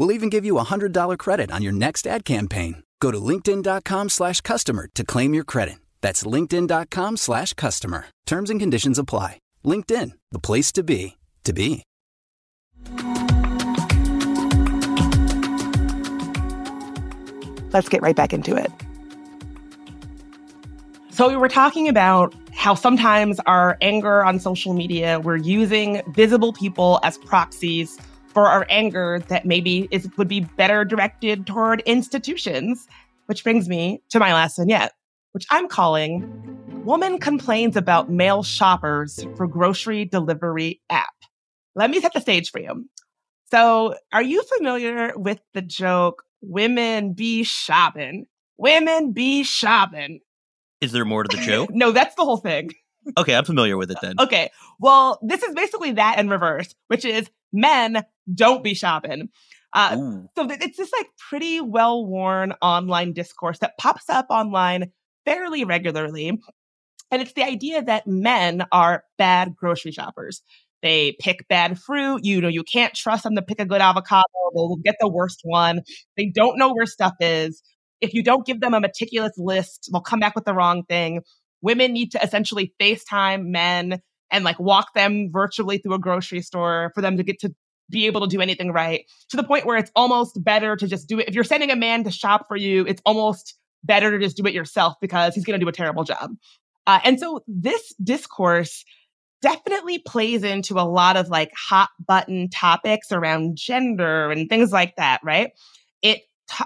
We'll even give you a $100 credit on your next ad campaign. Go to linkedin.com slash customer to claim your credit. That's linkedin.com slash customer. Terms and conditions apply. LinkedIn, the place to be, to be. Let's get right back into it. So we were talking about how sometimes our anger on social media, we're using visible people as proxies for our anger that maybe is, would be better directed toward institutions. Which brings me to my last vignette, which I'm calling Woman Complains About Male Shoppers for Grocery Delivery App. Let me set the stage for you. So, are you familiar with the joke, Women be shopping? Women be shopping. Is there more to the joke? no, that's the whole thing. Okay, I'm familiar with it then. Okay. Well, this is basically that in reverse, which is men don't be shopping. Uh, so th- it's this like pretty well worn online discourse that pops up online fairly regularly. And it's the idea that men are bad grocery shoppers. They pick bad fruit. You know, you can't trust them to pick a good avocado. They'll get the worst one. They don't know where stuff is. If you don't give them a meticulous list, they'll come back with the wrong thing. Women need to essentially FaceTime men and like walk them virtually through a grocery store for them to get to be able to do anything right to the point where it's almost better to just do it. If you're sending a man to shop for you, it's almost better to just do it yourself because he's going to do a terrible job. Uh, and so this discourse definitely plays into a lot of like hot button topics around gender and things like that, right? It,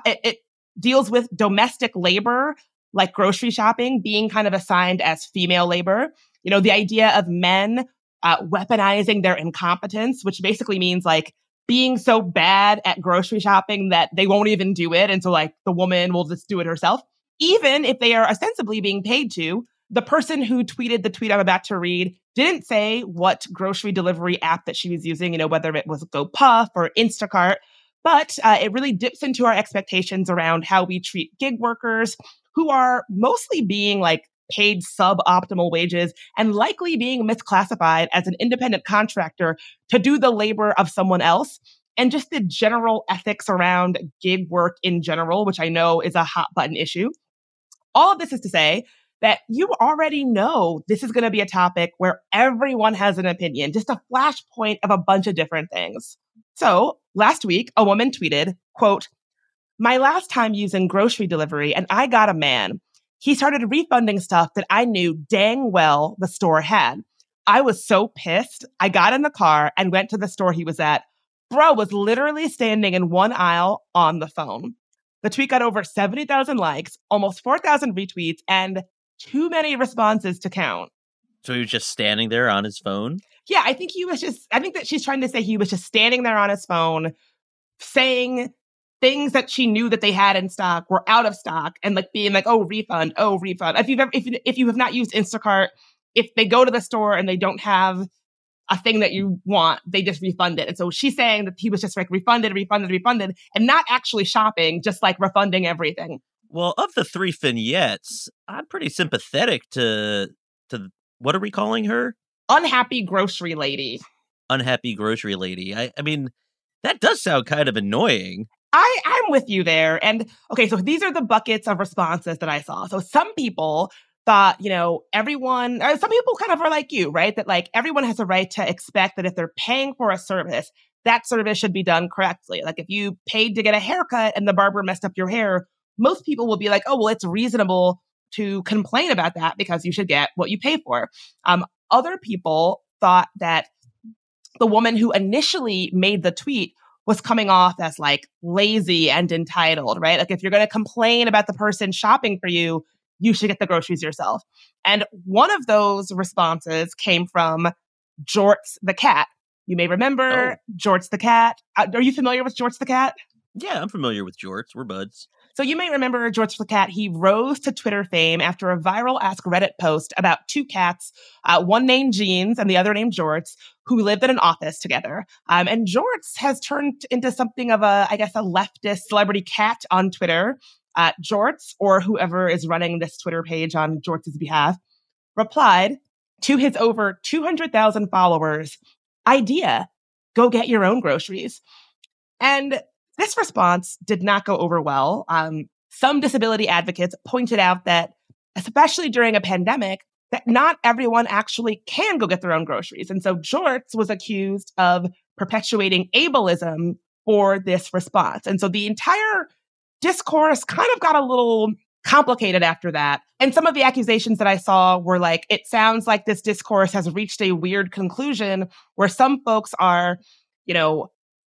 it, it deals with domestic labor, like grocery shopping being kind of assigned as female labor. You know, the idea of men uh, weaponizing their incompetence, which basically means like being so bad at grocery shopping that they won't even do it. And so like the woman will just do it herself, even if they are ostensibly being paid to. The person who tweeted the tweet I'm about to read didn't say what grocery delivery app that she was using, you know, whether it was GoPuff or Instacart, but uh, it really dips into our expectations around how we treat gig workers who are mostly being like paid suboptimal wages and likely being misclassified as an independent contractor to do the labor of someone else. And just the general ethics around gig work in general, which I know is a hot button issue. All of this is to say that you already know this is going to be a topic where everyone has an opinion, just a flashpoint of a bunch of different things. So last week, a woman tweeted, quote, my last time using grocery delivery and I got a man he started refunding stuff that I knew dang well the store had. I was so pissed. I got in the car and went to the store he was at. Bro was literally standing in one aisle on the phone. The tweet got over 70,000 likes, almost 4,000 retweets, and too many responses to count. So he was just standing there on his phone? Yeah, I think he was just, I think that she's trying to say he was just standing there on his phone saying things that she knew that they had in stock were out of stock and like being like, oh, refund, oh, refund. If you've ever, if, if you have not used Instacart, if they go to the store and they don't have a thing that you want, they just refund it. And so she's saying that he was just like refunded, refunded, refunded, and not actually shopping, just like refunding everything. Well, of the three vignettes, I'm pretty sympathetic to to what are we calling her? Unhappy grocery lady. Unhappy grocery lady. I, I mean, that does sound kind of annoying. I, I'm with you there. And okay, so these are the buckets of responses that I saw. So some people thought, you know, everyone, or some people kind of are like you, right? That like everyone has a right to expect that if they're paying for a service, that service should be done correctly. Like if you paid to get a haircut and the barber messed up your hair, most people will be like, oh, well, it's reasonable to complain about that because you should get what you pay for. Um, other people thought that the woman who initially made the tweet was coming off as like lazy and entitled, right? Like if you're going to complain about the person shopping for you, you should get the groceries yourself. And one of those responses came from Jorts the cat. You may remember oh. Jorts the cat. Uh, are you familiar with Jorts the cat? Yeah, I'm familiar with Jorts. We're buds. So you may remember Jorts the cat. He rose to Twitter fame after a viral Ask Reddit post about two cats, uh, one named Jeans and the other named Jorts, who lived in an office together. Um, and Jorts has turned into something of a, I guess, a leftist celebrity cat on Twitter. Uh, Jorts, or whoever is running this Twitter page on Jorts' behalf, replied to his over 200,000 followers, idea, go get your own groceries. And this response did not go over well. Um, some disability advocates pointed out that, especially during a pandemic, that not everyone actually can go get their own groceries. And so Jorts was accused of perpetuating ableism for this response. And so the entire discourse kind of got a little complicated after that. And some of the accusations that I saw were like, it sounds like this discourse has reached a weird conclusion where some folks are, you know,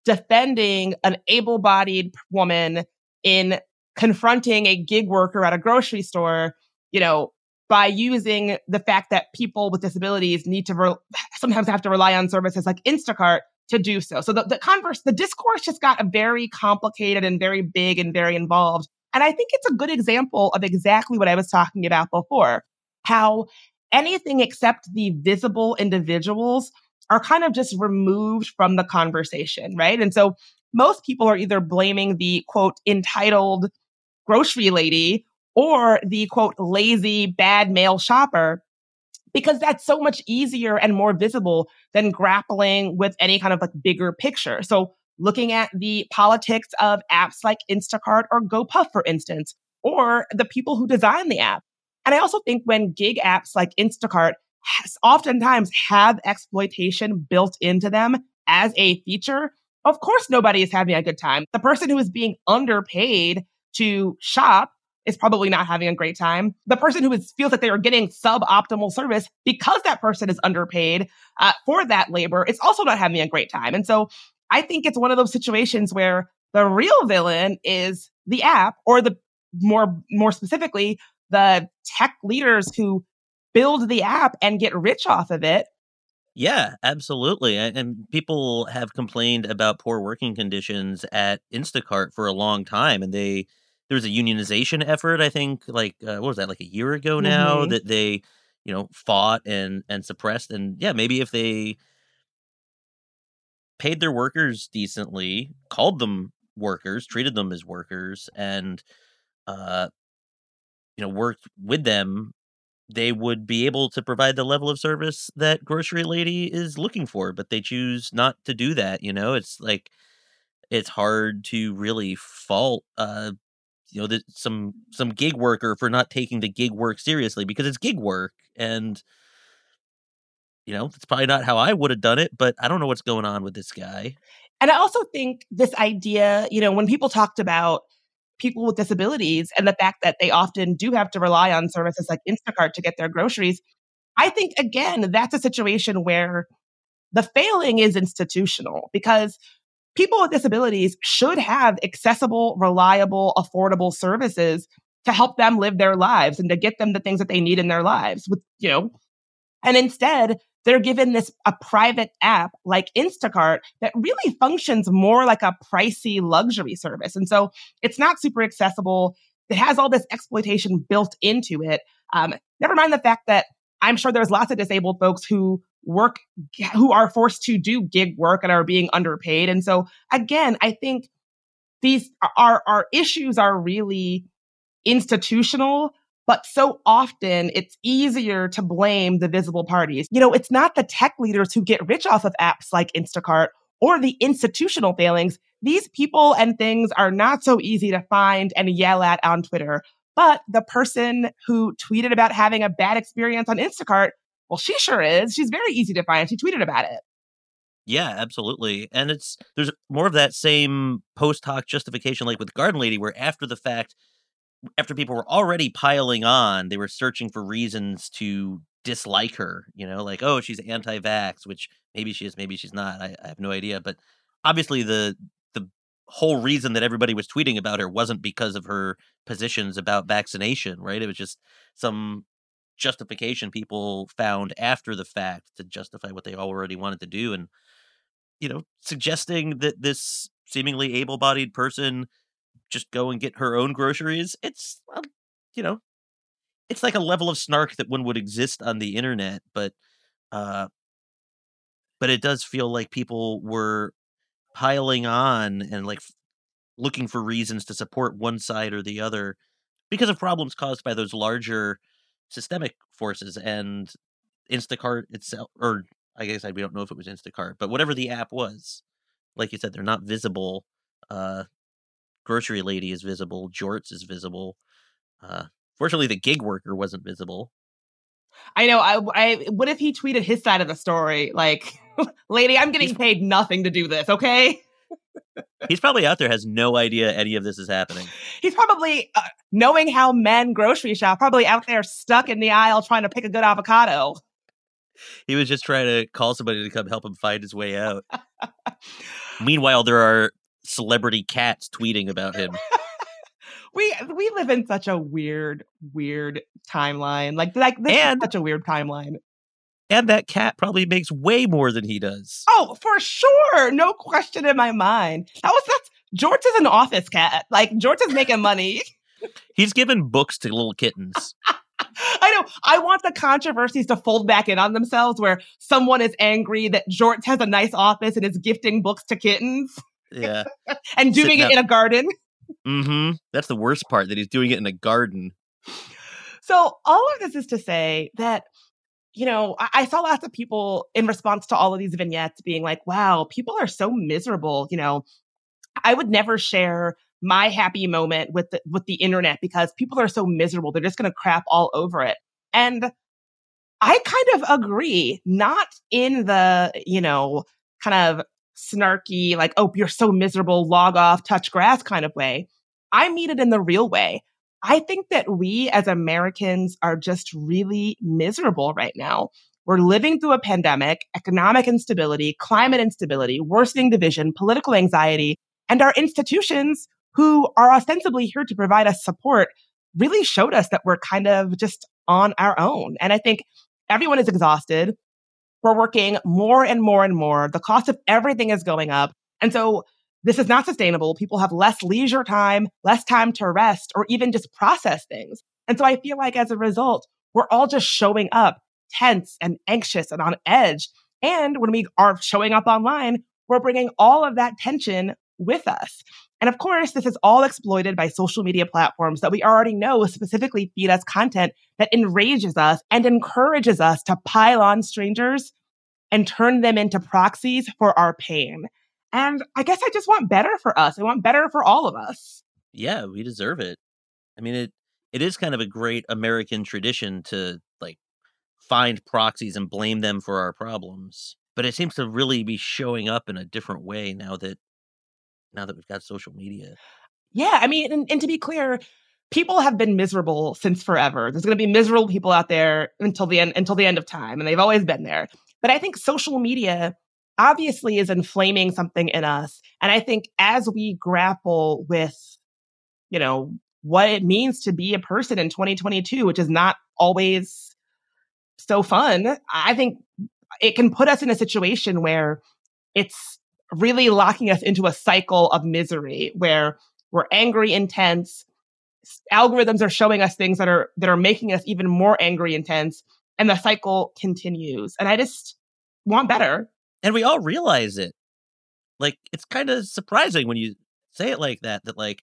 defending an able bodied woman in confronting a gig worker at a grocery store, you know, by using the fact that people with disabilities need to re- sometimes have to rely on services like Instacart to do so. So the, the converse, the discourse just got very complicated and very big and very involved. And I think it's a good example of exactly what I was talking about before, how anything except the visible individuals are kind of just removed from the conversation, right? And so most people are either blaming the quote entitled grocery lady or the quote lazy bad male shopper because that's so much easier and more visible than grappling with any kind of like bigger picture. So looking at the politics of apps like Instacart or GoPuff, for instance, or the people who design the app. And I also think when gig apps like Instacart oftentimes have exploitation built into them as a feature, of course nobody is having a good time. The person who is being underpaid to shop is probably not having a great time. The person who is, feels that they are getting suboptimal service because that person is underpaid uh, for that labor is also not having a great time. And so I think it's one of those situations where the real villain is the app or the more more specifically the tech leaders who build the app and get rich off of it yeah, absolutely. And, people have complained about poor working conditions at Instacart for a long time. And they, there was a unionization effort, I think, like, uh, what was that, like a year ago now, mm-hmm. that they, you know, fought and, and suppressed. And yeah, maybe if they paid their workers decently, called them workers, treated them as workers, and, uh, you know, worked with them they would be able to provide the level of service that grocery lady is looking for but they choose not to do that you know? It's like it's hard to really fault uh you know the, some some gig worker for not taking the gig work seriously because it's gig work and you know it's probably not how i would have done it but i don't know what's going on with this guy. And i also think this idea you know when people talked about people with disabilities and the fact that they often do have to rely on services like Instacart to get their groceries. I think, again, that's a situation where the failing is institutional because people with disabilities should have accessible, reliable, affordable services to help them live their lives and to get them the things that they need in their lives with, you know, and instead they're given this a private app like Instacart that really functions more like a pricey luxury service. And so it's not super accessible. It has all this exploitation built into it. Um, never mind the fact that I'm sure there's lots of disabled folks who work, who are forced to do gig work and are being underpaid. And so again, I think these are, our issues are really institutional but so often it's easier to blame the visible parties. You know, it's not the tech leaders who get rich off of apps like Instacart or the institutional failings. These people and things are not so easy to find and yell at on Twitter. But the person who tweeted about having a bad experience on Instacart, well, she sure is. She's very easy to find. She tweeted about it. Yeah, absolutely. And it's there's more of that same post hoc justification like with Garden Lady, where after the fact, after people were already piling on, they were searching for reasons to dislike her. You know, like oh, she's anti-vax, which maybe she is, maybe she's not. I, I have no idea. But obviously, the the whole reason that everybody was tweeting about her wasn't because of her positions about vaccination, right? It was just some justification people found after the fact to justify what they already wanted to do, and you know, suggesting that this seemingly able-bodied person just go and get her own groceries. It's, well, you know, it's like a level of snark that one would exist on the internet, but, uh, but it does feel like people were piling on and like looking for reasons to support one side or the other because of problems caused by those larger systemic forces and Instacart itself, or I guess I, we don't know if it was Instacart, but whatever the app was, like you said, they're not visible. Uh, grocery lady is visible. Jorts is visible. Uh, fortunately, the gig worker wasn't visible. I know. I, I what if he tweeted his side of the story? Like, lady, I'm getting paid nothing to do this. Okay. He's probably out there has no idea any of this is happening. He's probably uh, knowing how men grocery shop, probably out there stuck in the aisle trying to pick a good avocado. He was just trying to call somebody to come help him find his way out. Meanwhile, there are celebrity cats tweeting about him. we we live in such a weird, weird timeline. Like like this And- is such a weird timeline. And that cat probably makes way more than he does. Oh, for sure. No question in my mind. That was that's Jorts is an office cat. Like Jorts is making money. He's given books to little kittens. I know. I want the controversies to fold back in on themselves where someone is angry that Jorts has a nice office and is gifting books to kittens Yeah. and doing it in a garden. Mm-hmm. That's the worst part that he's doing it in a garden. So all of this is to say that, you know, I, I saw lots of people in response to all of these vignettes being like, wow, people are so miserable. You know, I would never share my happy moment with the with the internet because people are so miserable. They're just gonna crap all over it. And I kind of agree, not in the, you know, kind of snarky, like, oh, you're so miserable, log off, touch grass kind of way. I mean it in the real way. I think that we as Americans are just really miserable right now. We're living through a pandemic, economic instability, climate instability, worsening division, political anxiety, and our institutions, who are ostensibly here to provide us support, really showed us that we're kind of just on our own. And I think everyone is exhausted. We're working more and more and more. The cost of everything is going up. And so this is not sustainable. People have less leisure time, less time to rest, or even just process things. And so I feel like as a result, we're all just showing up tense and anxious and on edge. And when we are showing up online, we're bringing all of that tension with us. And of course, this is all exploited by social media platforms that we already know specifically feed us content that enrages us and encourages us to pile on strangers and turn them into proxies for our pain. And I guess I just want better for us. I want better for all of us. Yeah, we deserve it. I mean, it it is kind of a great American tradition to like find proxies and blame them for our problems. But it seems to really be showing up in a different way now that now that we've got social media. Yeah, I mean, and, and to be clear, people have been miserable since forever. There's going to be miserable people out there until the end until the end of time, and they've always been there. But I think social media obviously is inflaming something in us, and I think as we grapple with, you know, what it means to be a person in 2022, which is not always so fun, I think it can put us in a situation where it's really locking us into a cycle of misery where we're angry, intense. Algorithms are showing us things that are that are making us even more angry, intense, and the cycle continues. And I just want better. And we all realize it. Like it's kind of surprising when you say it like that that like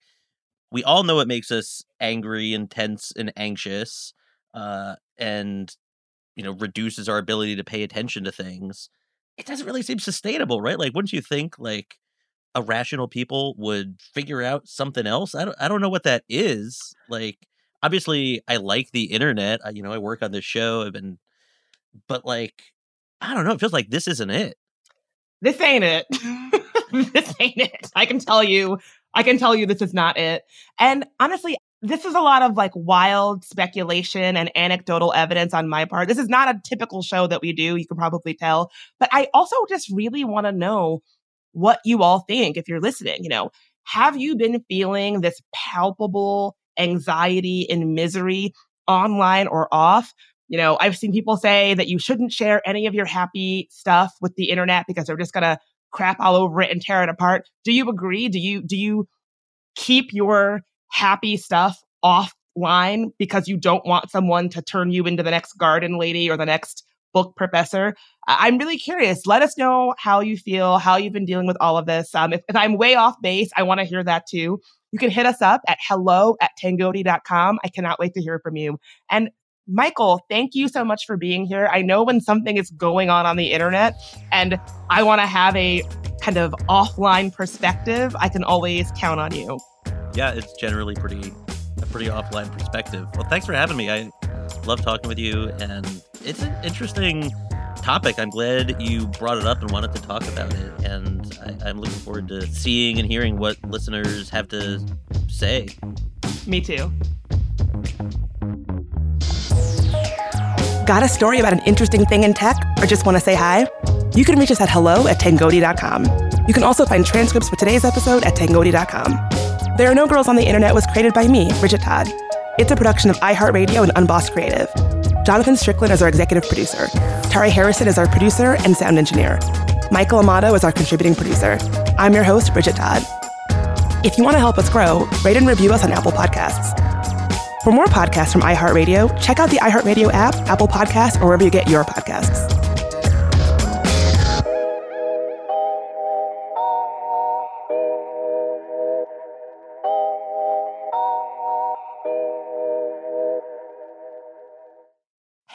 we all know it makes us angry, intense and anxious uh and you know reduces our ability to pay attention to things. It doesn't really seem sustainable, right? Like wouldn't you think like a rational people would figure out something else? I don't I don't know what that is. Like obviously I like the internet. I, you know, I work on this show. I've been but like I don't know, it feels like this isn't it. This ain't it. this ain't it. I can tell you. I can tell you this is not it. And honestly, this is a lot of like wild speculation and anecdotal evidence on my part. This is not a typical show that we do. You can probably tell. But I also just really want to know what you all think if you're listening. You know, have you been feeling this palpable anxiety and misery online or off? You know, I've seen people say that you shouldn't share any of your happy stuff with the internet because they're just going to crap all over it and tear it apart. Do you agree? Do you do you keep your happy stuff offline because you don't want someone to turn you into the next garden lady or the next book professor? I'm really curious. Let us know how you feel, how you've been dealing with all of this. Um, if, if I'm way off base, I want to hear that too. You can hit us up at hello at tangoti.com. I cannot wait to hear from you. And Michael, thank you so much for being here. I know when something is going on on the internet and I want to have a kind of offline perspective, I can always count on you. Yeah, it's generally pretty a pretty offline perspective. Well, thanks for having me. I love talking with you, and it's an interesting topic. I'm glad you brought it up and wanted to talk about it. And I, I'm looking forward to seeing and hearing what listeners have to say. Me too. Got a story about an interesting thing in tech or just want to say hi? You can reach us at hello at tangoti.com. You can also find transcripts for today's episode at tangoti.com. There Are No Girls on the Internet was created by me, Bridget Todd. It's a production of iHeartRadio and Unbossed Creative. Jonathan Strickland is our executive producer. Tari Harrison is our producer and sound engineer. Michael Amato is our contributing producer. I'm your host, Bridget Todd. If you want to help us grow, rate and review us on Apple Podcasts. For more podcasts from iHeartRadio, check out the iHeartRadio app, Apple Podcasts, or wherever you get your podcasts.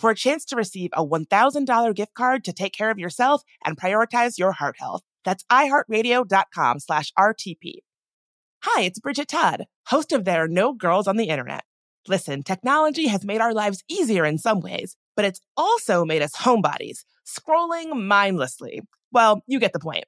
for a chance to receive a $1,000 gift card to take care of yourself and prioritize your heart health. That's iHeartRadio.com slash RTP. Hi, it's Bridget Todd, host of There Are No Girls on the Internet. Listen, technology has made our lives easier in some ways, but it's also made us homebodies, scrolling mindlessly. Well, you get the point.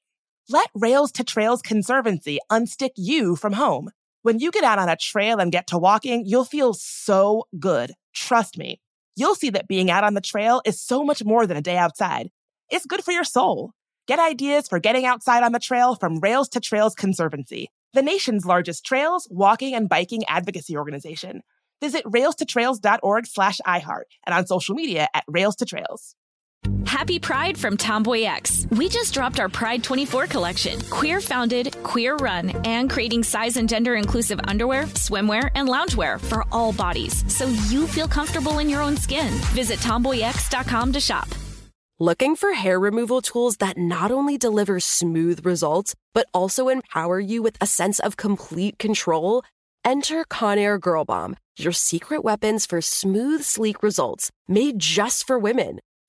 Let Rails to Trails Conservancy unstick you from home. When you get out on a trail and get to walking, you'll feel so good. Trust me. You'll see that being out on the trail is so much more than a day outside. It's good for your soul. Get ideas for getting outside on the trail from Rails to Trails Conservancy, the nation's largest trails, walking, and biking advocacy organization. Visit railstotrails.org slash iHeart and on social media at Rails to Trails. Happy Pride from Tomboy X. We just dropped our Pride 24 collection. Queer founded, queer run, and creating size and gender inclusive underwear, swimwear, and loungewear for all bodies so you feel comfortable in your own skin. Visit tomboyx.com to shop. Looking for hair removal tools that not only deliver smooth results, but also empower you with a sense of complete control? Enter Conair Girl Bomb, your secret weapons for smooth, sleek results made just for women.